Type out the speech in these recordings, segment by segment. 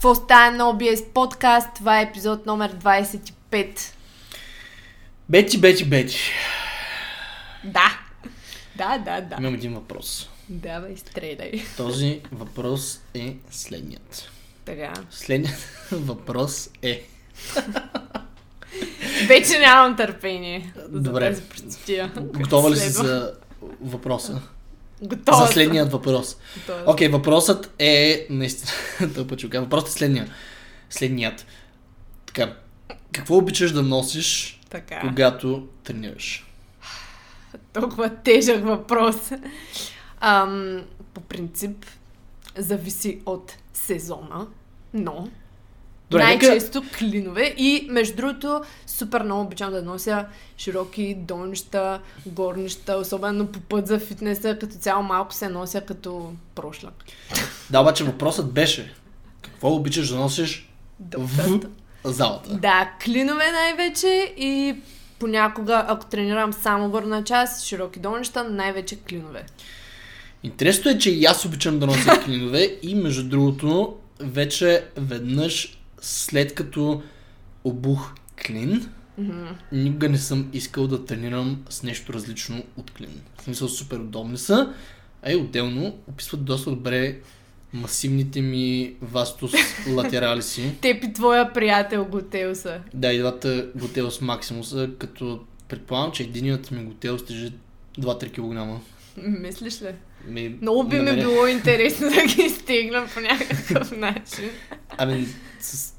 Какво става на OBS подкаст? Това е епизод номер 25. Бети, Бети, Бети. Да. Да, да, да. Имам един въпрос. Давай, стреляй. Този въпрос е следният. Така. Следният въпрос е... Вече нямам търпение. Добре. За тази. Готова ли си за въпроса? Готова За следният въпрос. Окей, въпросът е... Наистина, чука. Въпросът е следния. Следният. Така. Какво обичаш да носиш, Така. когато тренираш? Толкова тежък въпрос. Ам, по принцип, зависи от сезона, но Добре, нека- най-често клинове и между другото супер много обичам да нося широки долнища, горнища, особено по път за фитнеса, като цяло малко се нося като прошлак. Да, обаче въпросът беше. Какво обичаш да носиш в Доктата. залата? Да, клинове най-вече и понякога, ако тренирам само горна част, широки долнища, най-вече клинове. Интересното е, че и аз обичам да нося клинове и между другото, вече веднъж след като обух клин, никога не съм искал да тренирам с нещо различно от клин. В смисъл супер удобни са, а и отделно описват доста добре масивните ми вастус латералиси. Теб и твоя приятел Готелса. Да, и двата Готелс Максимуса, като предполагам, че единият ми Готелс тежи 2-3 кг. Мислиш ли? Ми, Много би на ми било интересно да ги стегна по някакъв начин. Ами,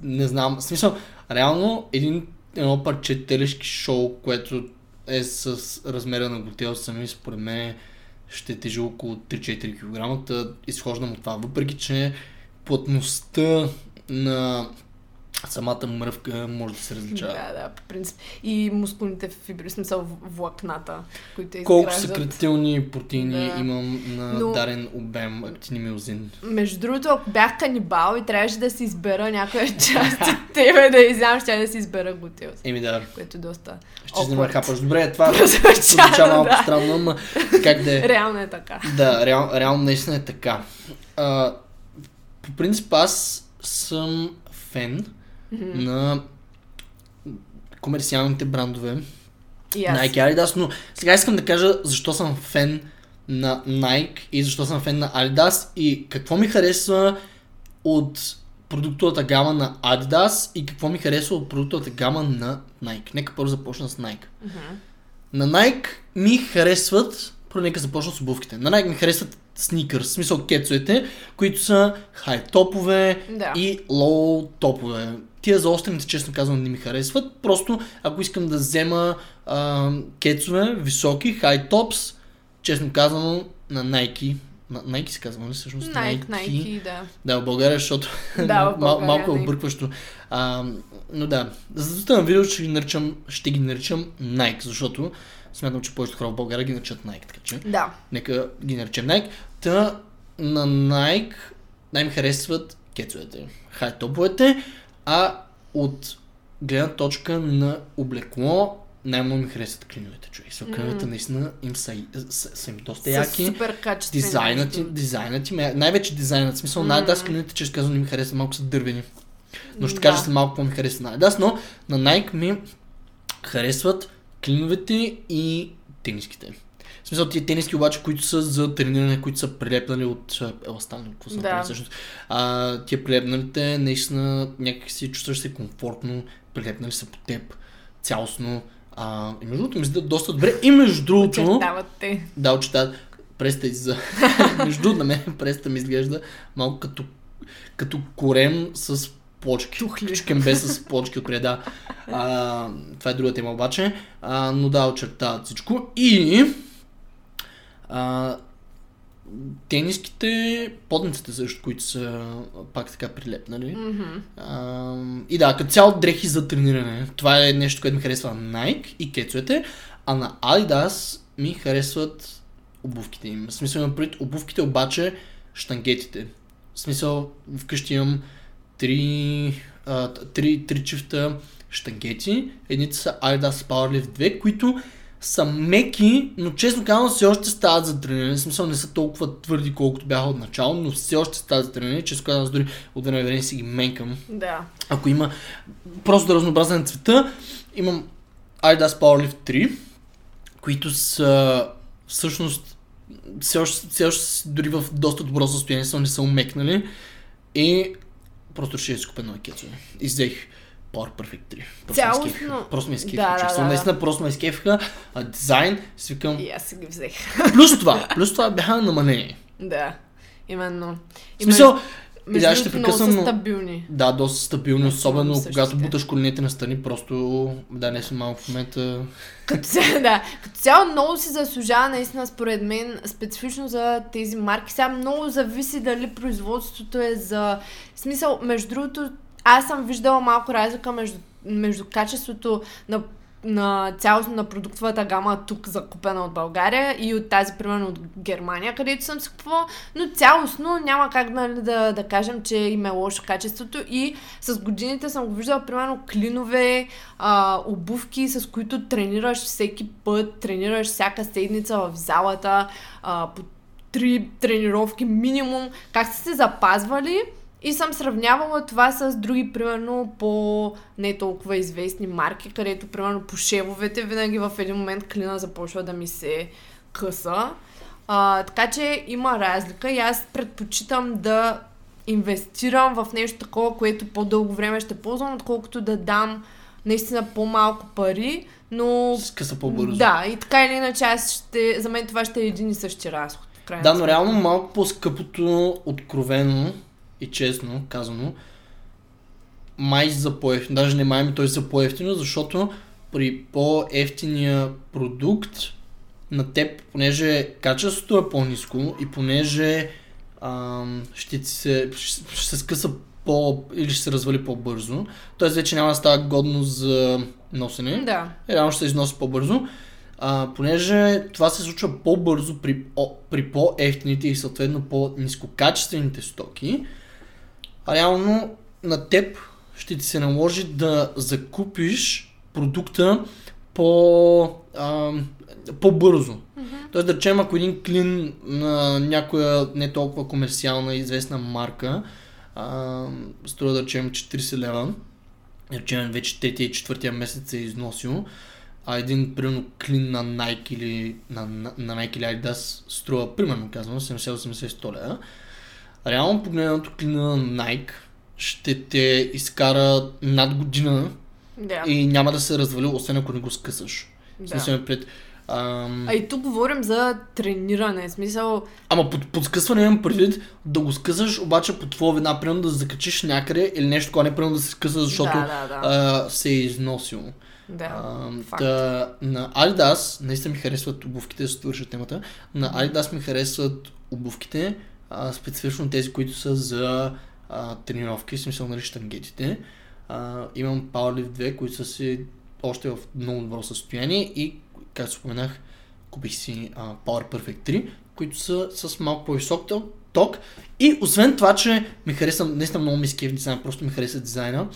не знам. В смисъл, реално един, едно парче телешки шоу, което е с размера на готел сами, според мен ще тежи около 3-4 кг. Изхождам от това. Въпреки, че плътността на самата мръвка може да се различава. Да, да, по принцип. И мускулните фибри, в смисъл влакната, които Колко изграждат. съкратителни протеини Да. имам на Но- дарен обем актинемиозин. Между другото, ако бях канибал и трябваше да си избера някоя част от тебе да изям, ще да си избера Готелс. Еми да, Което е доста ще awkward. хапаш. Добре, това звуча малко да. странно, но как да е. Реално е така. Да, реал, реално наистина е така. А, по принцип аз съм фен на комерциалните брандове. Аз. Nike Adidas, но сега искам да кажа защо съм фен на Nike и защо съм фен на Adidas и какво ми харесва от продуктовата гама на Adidas и какво ми харесва от продуктовата гама на Nike. Нека първо започна с Nike. Мгм. На Nike ми харесват, първо нека започна с обувките. На Nike ми харесват сникърс, в смисъл кецовете, които са хай топове Да. и лоу топове. Тия заострените, честно казвам, не ми харесват. Просто ако искам да взема а, кецове, високи, хай топс, честно казвам, на Nike. На Nike се казва, нали всъщност? Nike, Nike, да. Да, в България, защото Да, в България, малко е объркващо. А, но да, за да на видео ще ги наричам, ще ги наричам Nike, защото смятам, че повечето хора в България ги наричат Nike, така че Да. нека ги наречем Nike. Та на Nike най-ми харесват кецовете, хай топовете, а от гледна точка на облекло най-много ми харесват клиновете, човек. Са клиновете наистина им са, са, са им доста С яки. супер качествени. Дизайнът им, дизайнът им е, най-вече дизайнът, смисъл, на Adidas клините, често казвам, не ми харесват, малко са дървени. Но ще Да. кажа след малко какво ми харесва на Adidas, но на Nike ми харесват клиновете и тениските. Смисъл, тия тениски обаче, които са за трениране, които са прилепнали от а, еластан, какво са Да. всъщност. А, тия прилепналите, наистина, някак си чувстваш се комфортно, прилепнали са по теб, цялостно. А, и между другото ми изглежда доста добре. И между другото... Очертават те. Да, очета. Преста за... Между другото, на мен преста ми изглежда малко като, като корем с плочки. Тухли. Чукембе с плочки отпред, да. А, това е друга тема обаче. А, но да, очертават всичко. И... А, тениските, подниците също, които са пак така прилепнали. Мгм. А, и да, като цяло дрехи за трениране. Това е нещо, което ми харесва на Nike и кецовете, а на Adidas ми харесват обувките им. В смисъл имам предвид обувките, обаче штангетите. В смисъл вкъщи имам три, а, три, три чифта штангети. Едните са Adidas Powerlift 2, които са меки, но честно казвам все още стават за трениране. В смисъл не са толкова твърди, колкото бяха от начало, но все още стават за трениране. Често казвам, аз дори от време време си ги менкам. Да. Ако има просто да разнообразен цвета, имам Adidas Powerlift 3, които са всъщност все още, все още дори в доста добро състояние, са не са умекнали. И просто ще си купя нови кецове. И взех Power Perfect 3. Просто Цялостно- ме. Просто ме изкефиха. Да, да, честно. да, да. Наистина просто ме изкефиха. А, дизайн, си викам. И аз си ги взех. Плюс това, плюс това бяха намалени. да. Именно. В смисъл, между да, ще другото, много прекъсвам, са стабилни. да, доста стабилно, Аз особено когато същите. буташ коленете на страни, просто, да, не съм малко в момента. Като, цяло- да, като цяло много си заслужава наистина според мен, специфично за тези марки. Сега много зависи дали производството е за... В смисъл, между другото, аз съм виждала малко разлика между, между качеството на на цялостно на продуктовата гама тук закупена от България и от тази, примерно, от Германия, където съм си купувала, но цялостно няма как нали, да, да кажем, че им е лошо качеството. И с годините съм го виждала, примерно, клинове, а, обувки, с които тренираш всеки път, тренираш всяка седмица в залата, а, по три тренировки минимум, как сте се запазвали и съм сравнявала това с други, примерно, по не толкова известни марки, където, примерно, по шевовете винаги в един момент клина започва да ми се къса. А, така че има разлика и аз предпочитам да инвестирам в нещо такова, което по-дълго време ще ползвам, отколкото да дам наистина по-малко пари, но... Скъса по-бързо. Да, и така или иначе аз ще... За мен това ще е един и същи разход. Да, но реално малко по-скъпото, откровено и честно казано, май за по-ефтино, даже не май ми той за по-ефтино, защото при по-ефтиния продукт на теб, понеже качеството е по-низко и понеже ам, ще, ти се, ще, ще се скъса по, или ще се развали по-бързо, т.е. вече няма да става годно за носене Да. реално ще се износи по-бързо. А, понеже това се случва по-бързо при, о, при по-ефтините и съответно по-низкокачествените стоки, реално на теб ще ти се наложи да закупиш продукта по, а, по-бързо. Тоест да речем, ако един клин на някоя не толкова комерциална известна марка а, струва да речем 40 лева, да речем вече третия и четвъртия месец е износил, а един примерно клин на Nike или на, на, на Nike или Adidas струва примерно казвам 70-80-100 лева. Реално погледнато клина на Nike ще те изкара над година Да. и няма да се развали, освен ако не го скъсаш. В да. смисъл пред... Ам... А и тук говорим за трениране. В смисъл, Ама под, под скъсване имам предвид да го скъсаш, обаче по твоя вина, примерно да закачиш някъде или нещо, което не примерно да се скъса, защото Да, да, да. А, се е износил. да. А, факт. да, на Adidas, наистина ми харесват обувките, да се темата, на Adidas ми харесват обувките, а, специфично тези, които са за а, тренировки, в смисъл нали штангетите. А, имам Powerlift 2, които са си още в много добро състояние и, както споменах, купих си а, Power Perfect 3, които са с малко по-висок ток-. И освен това, че ми хареса, наистина много ми скеф дизайн, просто ми хареса дизайна.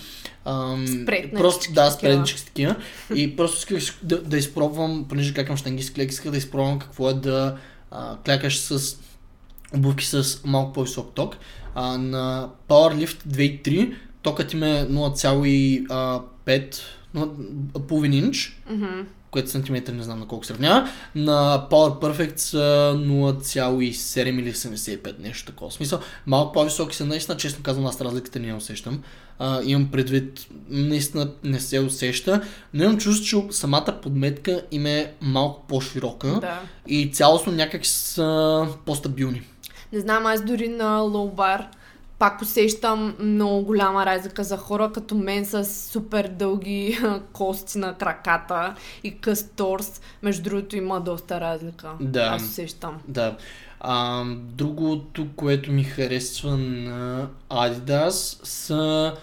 Ам, просто, да, с такива. И просто исках да, да изпробвам, понеже клякам штангист клек, исках да изпробвам какво е да а, клякаш с обувки с малко по-висок ток. А, на Powerlift 2.3 токът им е 0,5 0,5 половин инч, Мгм. което сантиметри не знам на колко сравнява. На Power Perfect са 0,7 или 75, нещо такова. В смисъл, малко по-високи са наистина, честно казвам, аз разликата не я усещам. А, имам предвид, наистина не се усеща, но имам чувство, че самата подметка им е малко по-широка Да. и цялостно някак са по-стабилни. Не знам, аз дори на лоубар пак усещам много голяма разлика за хора като мен с супер дълги кости на краката и къс торс. Между другото има доста разлика. Да. Аз усещам. Да. А, другото, което ми харесва на Adidas са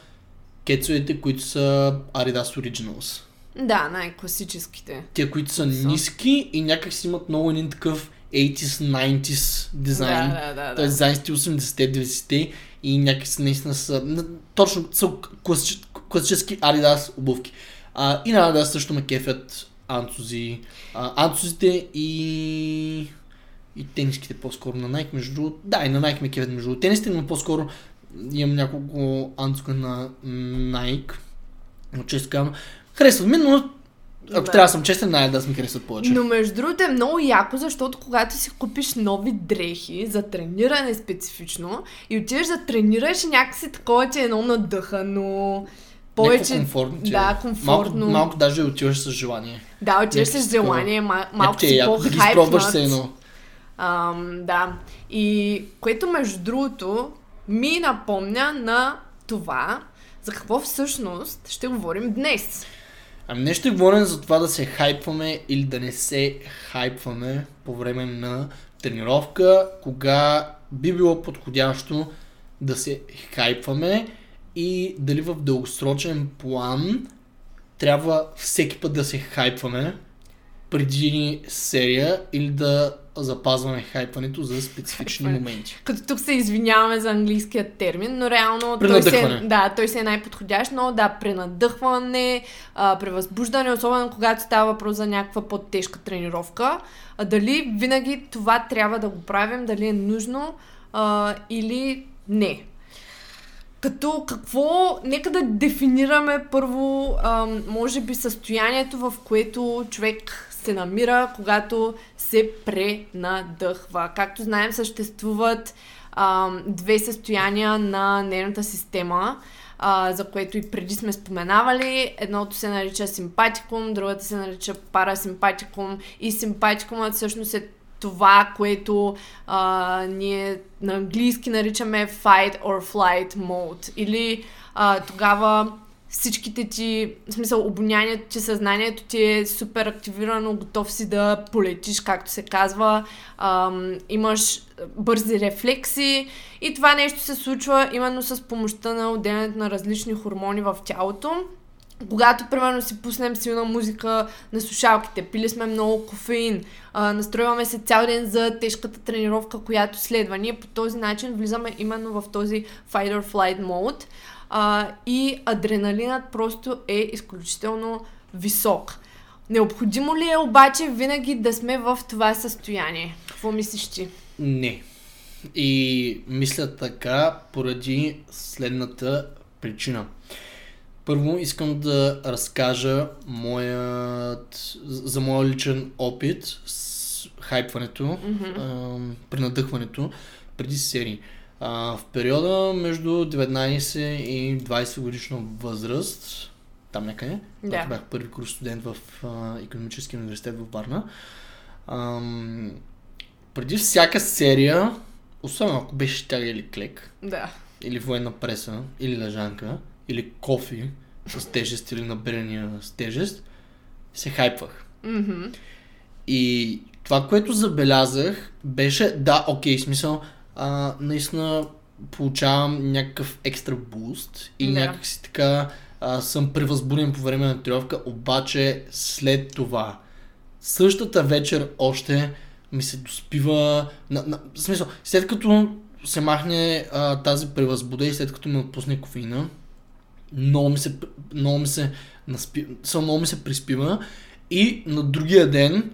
кецовете, които са Adidas Originals. Да, най-класическите. Те, които са Са. ниски и някак си имат много един такъв 80s, 90s дизайн. Да, да, да. Да. дизайн стил 80-те, 90-те и някак си наистина са, точно са класич, класически Adidas обувки. А, и на Adidas също ме кефят анцузи. А, анцузите и... И тениските по-скоро на Nike, между другото. Да, и на Nike ме кевят между другото. Тенисите, но по-скоро имам няколко анцука на Nike. Но често казвам, харесват ми, но ако трябва да съм честен, най да ми харесват повече. Но между другото е много яко, защото когато си купиш нови дрехи за трениране специфично и отидеш да тренираш някакси такова ти е едно надъхано, повече... Комфортно. е. Да, комфортно. Малко, малко даже отиваш с желание. Да, отиваш с желание, ма, малко е си яко да ги по-хайпнат. изпробваш се едно. Ам, да. И което между другото ми напомня на това, за какво всъщност ще говорим днес. Ами не ще говорим за това да се хайпваме или да не се хайпваме по време на тренировка, кога би било подходящо да се хайпваме и дали в дългосрочен план трябва всеки път да се хайпваме преди серия или да запазваме хайпването за специфични Хайпване. моменти. Като тук се извиняваме за английския термин, но реално той се, Пренадъхване. да, той се е най-подходящ, но да, пренадъхване, а, превъзбуждане, особено когато става въпрос за някаква по-тежка тренировка. А дали винаги това трябва да го правим, дали е нужно а, или не. Като какво, нека да дефинираме първо, ам, може би, състоянието, в което човек се намира, когато се пренадъхва. Както знаем, съществуват ам, две състояния на нервната система, а, за което и преди сме споменавали. Едното се нарича симпатикум, другата се нарича парасимпатикум и симпатикумът всъщност е това, което а, ние на английски наричаме fight or flight mode. Или а, тогава всичките ти, в смисъл, обонянието ти, съзнанието ти е супер активирано, готов си да полетиш, както се казва, ам, имаш бързи рефлекси и това нещо се случва именно с помощта на отделянето на различни хормони в тялото. Когато, примерно, си пуснем силна музика на слушалките, пили сме много кофеин, а, настройваме се цял ден за тежката тренировка, която следва. Ние по този начин влизаме именно в този fight or flight mode а, и адреналинът просто е изключително висок. Необходимо ли е обаче винаги да сме в това състояние? Какво мислиш ти? Не. И мисля така поради следната причина. Първо искам да разкажа моят, за моя личен опит с хайпването, mm-hmm. пренадъхването преди серии. А, в периода между 19 и 20 годишна възраст, там някъде, Да. когато бях първи курс студент в а, економическия университет в Варна, ам, преди всяка серия, особено ако беше тяга или клек, Да. или военна преса, или лежанка, или кофи с тежест или набирания с тежест, се хайпвах. Мгм. И това, което забелязах, беше, да, окей, смисъл, а, наистина получавам някакъв екстра буст и Да. да. някак си така а, съм превъзбуден по време на тренировка, обаче след това, същата вечер още ми се доспива, на, на, в смисъл, след като се махне а, тази превъзбуда и след като ми отпусне кофеина, много ми се, много ми се, наспи, много ми се приспива и на другия ден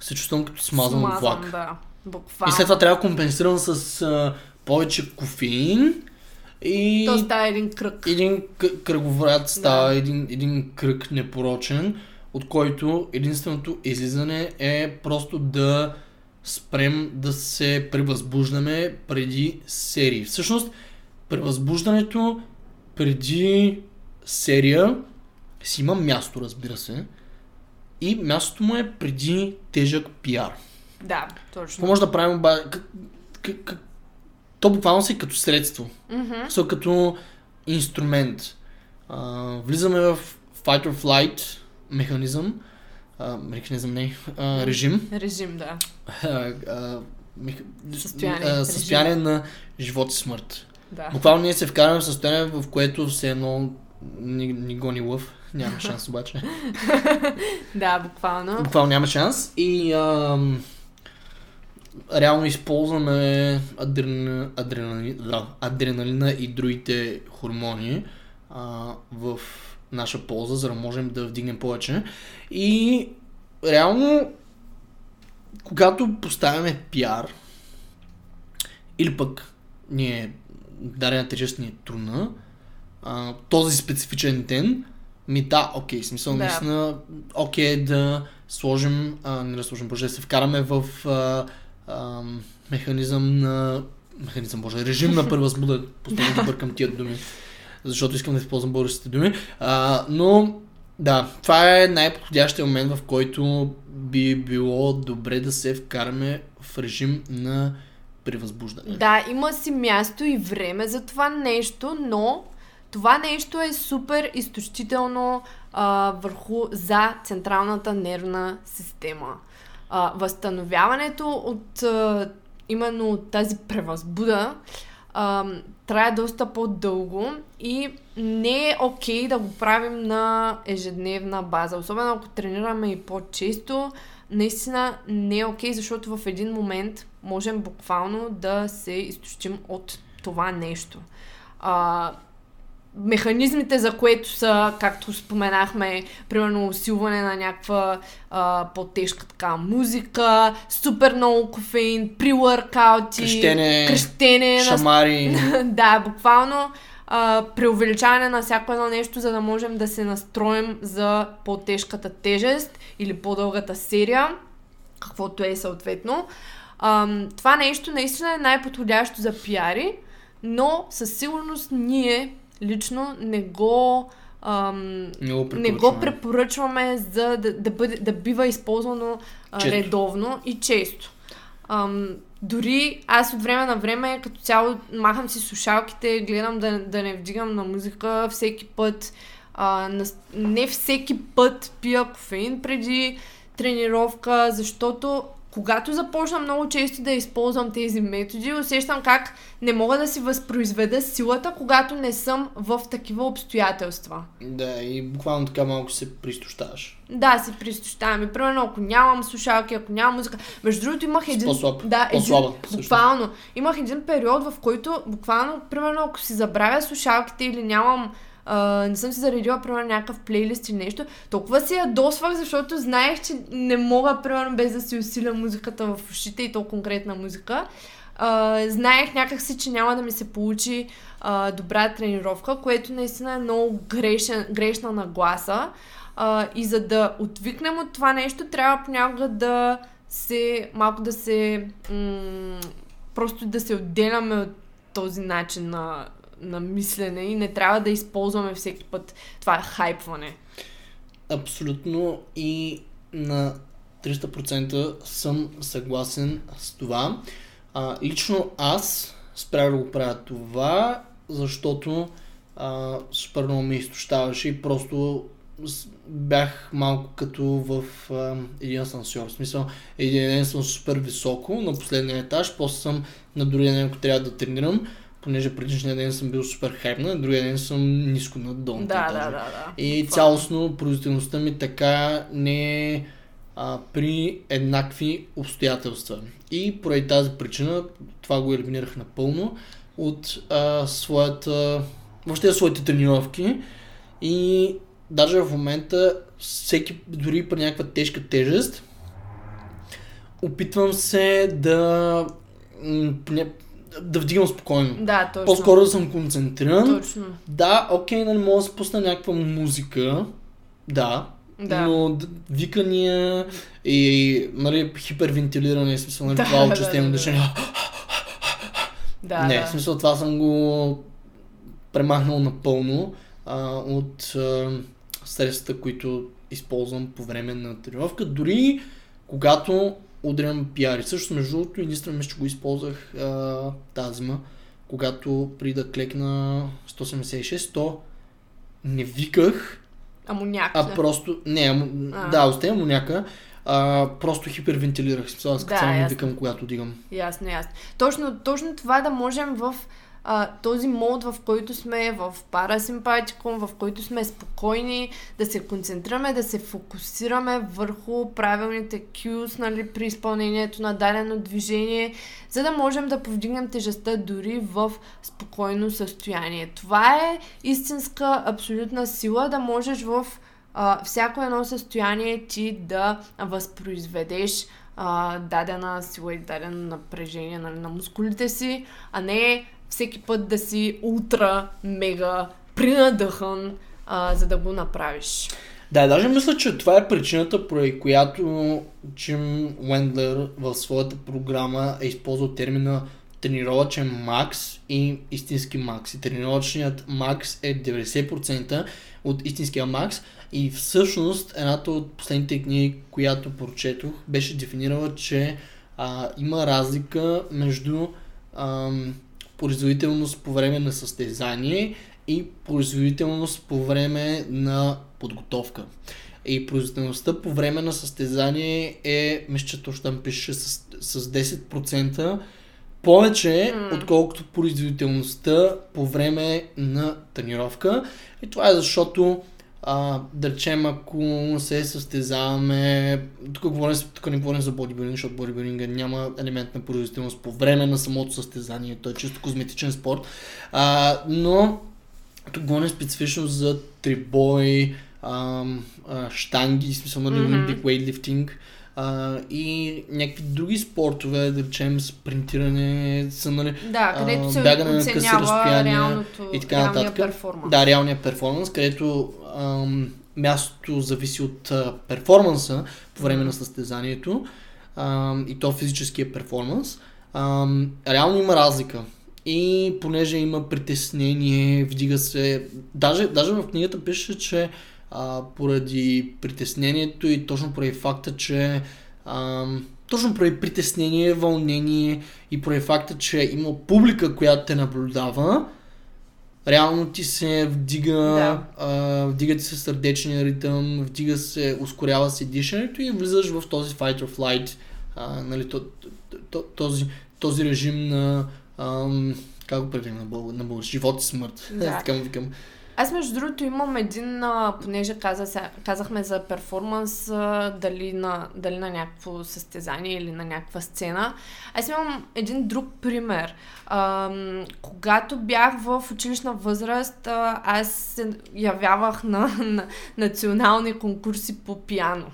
се чувствам като смазан, Смазан, влак. Да. Буквално. И след това трябва да компенсирам с а, повече кофеин и То става един кръг. един к- кръговрат става, Да. един, един кръг непорочен, от който единственото излизане е просто да спрем да се превъзбуждаме преди серии. Всъщност, превъзбуждането преди серия си има място, разбира се. И мястото му е преди тежък пиар. Да, Какво точно. може да правим обаче? То буквално си като средство. Мгм. So, като инструмент. А, влизаме в fight or flight механизъм. А, механизъм не, а, режим. Режим, да. А, а, мех... Състояние, а, състояние на живот и смърт. Да. Буквално ние се вкараме в състояние, в което все едно ни, ни гони лъв. Няма шанс обаче. Да, буквално. Буквално няма шанс. И ам, реално използваме адрена, адреналин, да, адреналина и другите хормони а, в наша полза, за да можем да вдигнем повече. И реално, когато поставяме пиар, или пък ние дарена тежест ни е трудна, а, този специфичен ден, ми да, окей, смисъл, Да. да. наистина, окей да сложим, а, не да сложим, боже, да се вкараме в а, а, механизъм на, механизъм, боже, режим на превъзбуда, постоянно да бъркам тия думи, защото искам да използвам българските думи, а, но да, това е най-подходящия момент, в който би било добре да се вкараме в режим на превъзбуждане. Да, има си място и време за това нещо, но това нещо е супер изтощително а, върху за централната нервна система. А, възстановяването от а, именно тази превъзбуда а, трае доста по-дълго и не е окей да го правим на ежедневна база. Особено ако тренираме и по-често, наистина не е окей, защото в един момент можем буквално да се изтощим от това нещо. А, механизмите, за което са, както споменахме, примерно усилване на някаква а, по-тежка така музика, супер много кофеин, при workout Крещене, крещене на Шамари, да, буквално а, преувеличаване на всяко едно нещо, за да можем да се настроим за по-тежката тежест или по-дългата серия, каквото е съответно. Ам, това нещо наистина е най-подходящо за пиари, но със сигурност ние лично не го ам, не го не го препоръчваме за да, да, бъде, да бива използвано а, Често. редовно и често. Ам, дори аз от време на време като цяло махам си слушалките, гледам да, да не вдигам на музика всеки път. А, на, не всеки път пия кофеин преди тренировка, защото когато започна много често да използвам тези методи, усещам как не мога да си възпроизведа силата, когато не съм в такива обстоятелства. Да, и буквално така малко се пристощаваш. Да, се пристощавам. И примерно, ако нямам слушалки, ако нямам музика. Между другото, имах един... по-слаб. Да, един... По-слаба. Буквално. Имах един период, в който, буквално, примерно, ако си забравя слушалките или нямам а, не съм си заредила, примерно, някакъв плейлист или нещо, толкова се ядосвах, защото знаех, че не мога, примерно, без да си усиля музиката в ушите и то конкретна музика. А, знаех някакси, че няма да ми се получи а, добра тренировка, което наистина е много грешен, грешна нагласа. А, и за да отвикнем от това нещо, трябва понякога да се, малко да се, м- просто да се отделяме от този начин на, на мислене и не трябва да използваме всеки път това хайпване. Абсолютно и на 300% съм съгласен с това. А, лично аз спрях да го правя това, защото а, супер много ме изтощаваше и просто бях малко като в а, един асансьор. В смисъл, един ден съм супер високо на последния етаж, после съм на другия ден, ако трябва да тренирам, понеже предишния ден съм бил супер хайпна, на другия ден съм ниско на долната Да, да, да, да. И цялостно производителността ми така не е а, при еднакви обстоятелства. И поради тази причина, това го елиминирах напълно от а, своята, въобще своите тренировки. И даже в момента, всеки, дори при някаква тежка тежест, опитвам се да, да вдигам спокойно. Да, точно. По-скоро да съм концентриран. Точно. Да, окей, нали мога да се пусна някаква музика, да, Да. но викания и нали, хипервентилиране, смисъл, нали, Да, това да, да, да. дишане. Да, Не, да. в смисъл това съм го премахнал напълно а, от а, средствата, които използвам по време на тренировка. Дори когато удрям пиари. Също между другото и наистина мисля, че го използвах а, тази зима, когато при да клекна 176, то не виках, Амоняк. а просто... Не, амо, А. да, оставя амоняка. А, просто хипервентилирах. Аз Да, само викам, когато дигам. Ясно, ясно. Точно, точно това да можем в а, този мод, в който сме в парасимпатикум, в който сме спокойни, да се концентрираме, да се фокусираме върху правилните cues нали, при изпълнението на дадено движение, за да можем да повдигнем тежестта дори в спокойно състояние. Това е истинска абсолютна сила да можеш в а, всяко едно състояние ти да възпроизведеш а, дадена сила и дадено напрежение нали, на мускулите си, а не всеки път да си ултра, мега принадъхан, а, за да го направиш. Да, даже мисля, че това е причината, поради която Джим Уендлер в своята програма е използвал термина тренировачен макс и истински макс. И тренировачният макс е 90% от истинския макс. И всъщност едната от последните книги, която прочетох, беше дефинирала, че а, има разлика между ам, производителност по време на състезание и производителност по време на подготовка. И производителността по време на състезание е, мисля, че точно там пише с, с 10% повече, mm. отколкото производителността по време на тренировка. И това е защото а, да речем, ако се състезаваме, тук, говорим, тук не говорим за бодибилдинг, защото бодибилдинга няма елемент на производителност по време на самото състезание, той е чисто козметичен спорт, а, но тук говорим специфично за трибой, а, а, штанги, смисъл на нали, mm-hmm. Olympic weightlifting, а, и някакви други спортове, да речем спринтиране, са, нали, да, където се бягане на къси разстояния и така нататък. Перформанс. Да, реалния перформанс, където ам, мястото зависи от а, перформанса по време на състезанието ам, и то физическия перформанс. Ам, реално има разлика. И понеже има притеснение, вдига се. Даже, даже в книгата пише, че а, поради притеснението и точно поради факта, че а, точно поради притеснение, вълнение и поради факта, че има публика, която те наблюдава, реално ти се вдига, да. а, вдига ти се сърдечния ритъм, вдига се, ускорява се дишането и влизаш в този fight or flight, а, нали, то, то, този, този режим на, а, как го правим на, бъл, на бъл, живот и смърт. Да. така викам. Аз между другото имам един, а, понеже каза, казахме за перформанс, а, дали, на, дали на някакво състезание или на някаква сцена. Аз имам един друг пример. А, когато бях в училищна възраст, а, аз се явявах на, на национални конкурси по пиано.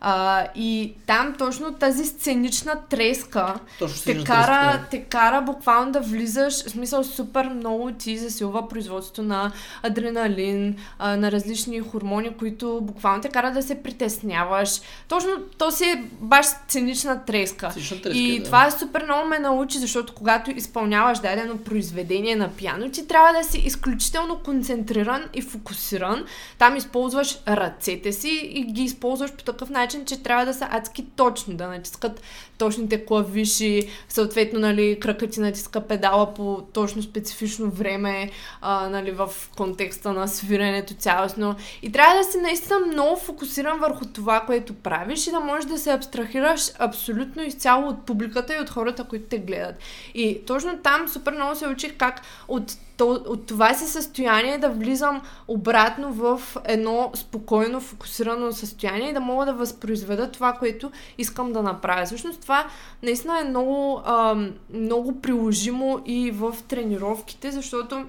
А, и там точно тази сценична треска точно те, кара, треска, те кара буквално да влизаш, в смисъл супер много ти засилва производството на адреналин, а, на различни хормони, които буквално те кара да се притесняваш. Точно то си е баш сценична треска. треска и да. това е супер много ме научи, защото когато изпълняваш дадено произведение на пиано, ти трябва да си изключително концентриран и фокусиран. Там използваш ръцете си и ги използваш по такъв начин, че трябва да са адски точни, да натискат точните клавиши, съответно, нали, кръкът ти натиска педала по точно специфично време, а, нали, в контекста на свиренето цялостно. И трябва да си наистина много фокусиран върху това, което правиш и да можеш да се абстрахираш абсолютно изцяло от публиката и от хората, които те гледат. И точно там супер много се учих как от то, от това си състояние да влизам обратно в едно спокойно, фокусирано състояние и да мога да възпроизведа това, което искам да направя. Всъщност това наистина е много, а, много приложимо и в тренировките, защото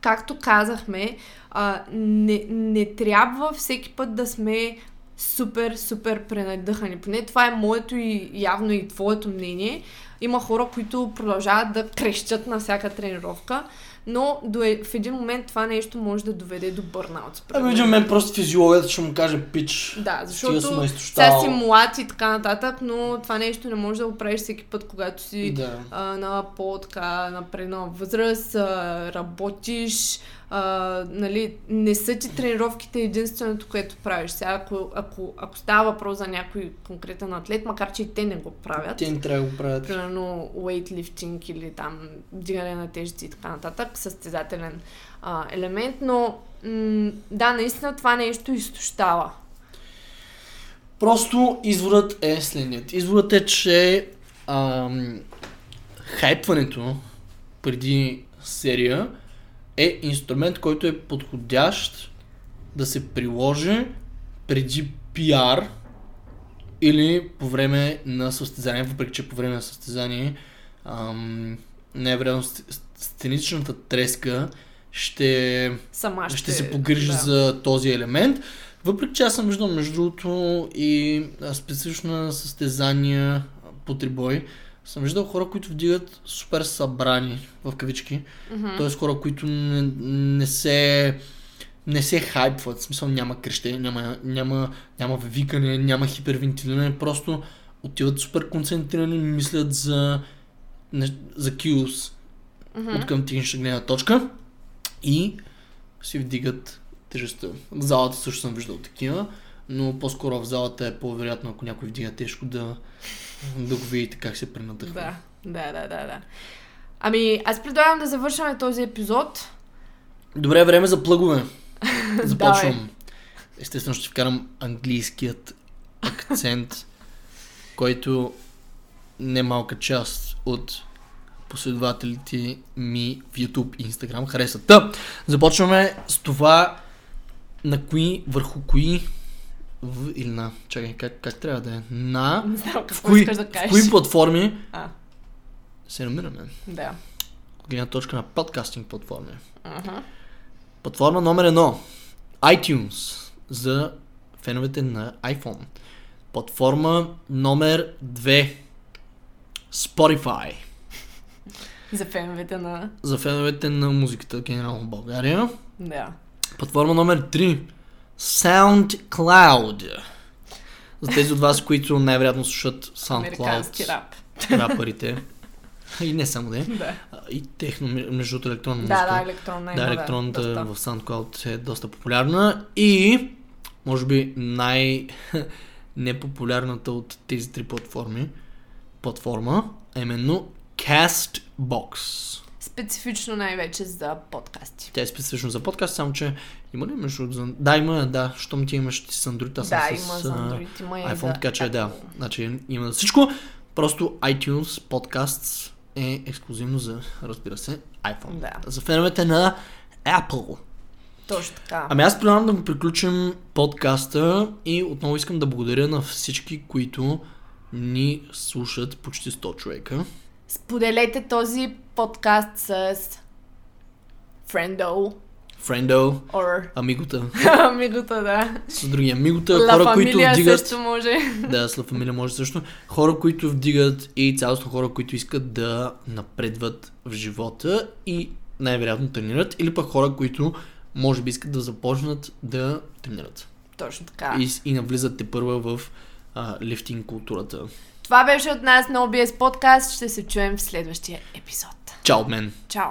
както казахме, а, не, не трябва всеки път да сме супер, супер пренадъхани. Поне това е моето и явно и твоето мнение. Има хора, които продължават да крещят на всяка тренировка но до, е, в един момент това нещо може да доведе до бърнаут. Ами в един момент просто физиологията ще му каже пич. Да, защото сега си млад и така нататък, но това нещо не може да го правиш всеки път, когато си да. а, на по-така напредна възраст, а, работиш, а, нали, не са ти тренировките единственото, което правиш. Сега, ако, ако, ако става въпрос за някой конкретен атлет, макар че и те не го правят. Те не трябва да го правят. Примерно weightlifting или там дигане на тежести и така нататък, състезателен а, елемент, но м- да, наистина това нещо изтощава. Просто изводът е следният. Изводът е, че ам, хайпването преди серия е инструмент, който е подходящ да се приложи преди пиар или по време на състезание, въпреки че по време на състезание ам, най-вероятно сценичната треска ще, Сама ще, ще се погрижи да. за този елемент. Въпреки че аз съм виждал между другото и а, специфична състезания по трибой, съм виждал хора, които вдигат супер събрани в кавички. Мгм. Т.е. хора, които не, не се не се хайпват, в смисъл няма крещение, няма, няма, няма викане, няма хипервентилиране, просто отиват супер концентрирани, мислят за, не- за килс Мгм. от към технична гледна точка и си вдигат тежестта. В залата също съм виждал такива, но по-скоро в залата е по-вероятно, ако някой вдига тежко, да, да го видите как се пренадъхва. Да, да, да, да, да. Ами, аз предлагам да завършваме този епизод. Добре, време за плъгове. Започвам. Естествено ще вкарам английският акцент, който не малка част от последователите ми в YouTube и Instagram харесват. Та, започваме с това на кои, върху кои в, или на, чакай, как, как трябва да е? На, Не знам в кои, да в кажеш. кои платформи А, се намираме? да. Гледна точка на подкастинг платформи. Ага. Платформа номер едно. iTunes за феновете на iPhone. Платформа номер две. Spotify За феновете на... за феновете на музиката генерално в България. Да. Платформа номер 3. SoundCloud. За тези от вас, които най-вероятно слушат SoundCloud, рап. рапърите. И не само де. Да. И техно, между другото, електронна музика. Да, да, електронна Да, електронната доста. в SoundCloud е доста популярна и може би най непопулярната от тези три платформи платформа, а именно Castbox. Специфично най-вече за подкасти. Тя е специфично за подкаст, само че има ли между. Да, има, да, щом ти имаш ти с Android, аз Да, съм има с Android, има и iPhone, за така че да, значи има всичко. Просто iTunes Podcasts е ексклюзивно за, разбира се, iPhone. Да. За феновете на Apple. Точно така. Ами аз предлагам да го приключим подкаста и отново искам да благодаря на всички, които ни слушат почти 100 човека. Споделете този подкаст с friendo Френдо, or амигота, амигота, да. с други амигота, La хора, които вдигат... също може. Да, с Familia може също. Хора, които вдигат и цялостно хора, които искат да напредват в живота и най-вероятно тренират. Или пък хора, които може би искат да започнат да тренират. Точно така. И, и навлизат те първа в а, лифтинг културата. Това беше от нас на OBS подкаст. Ще се чуем в следващия епизод. Чао от мен! Чао!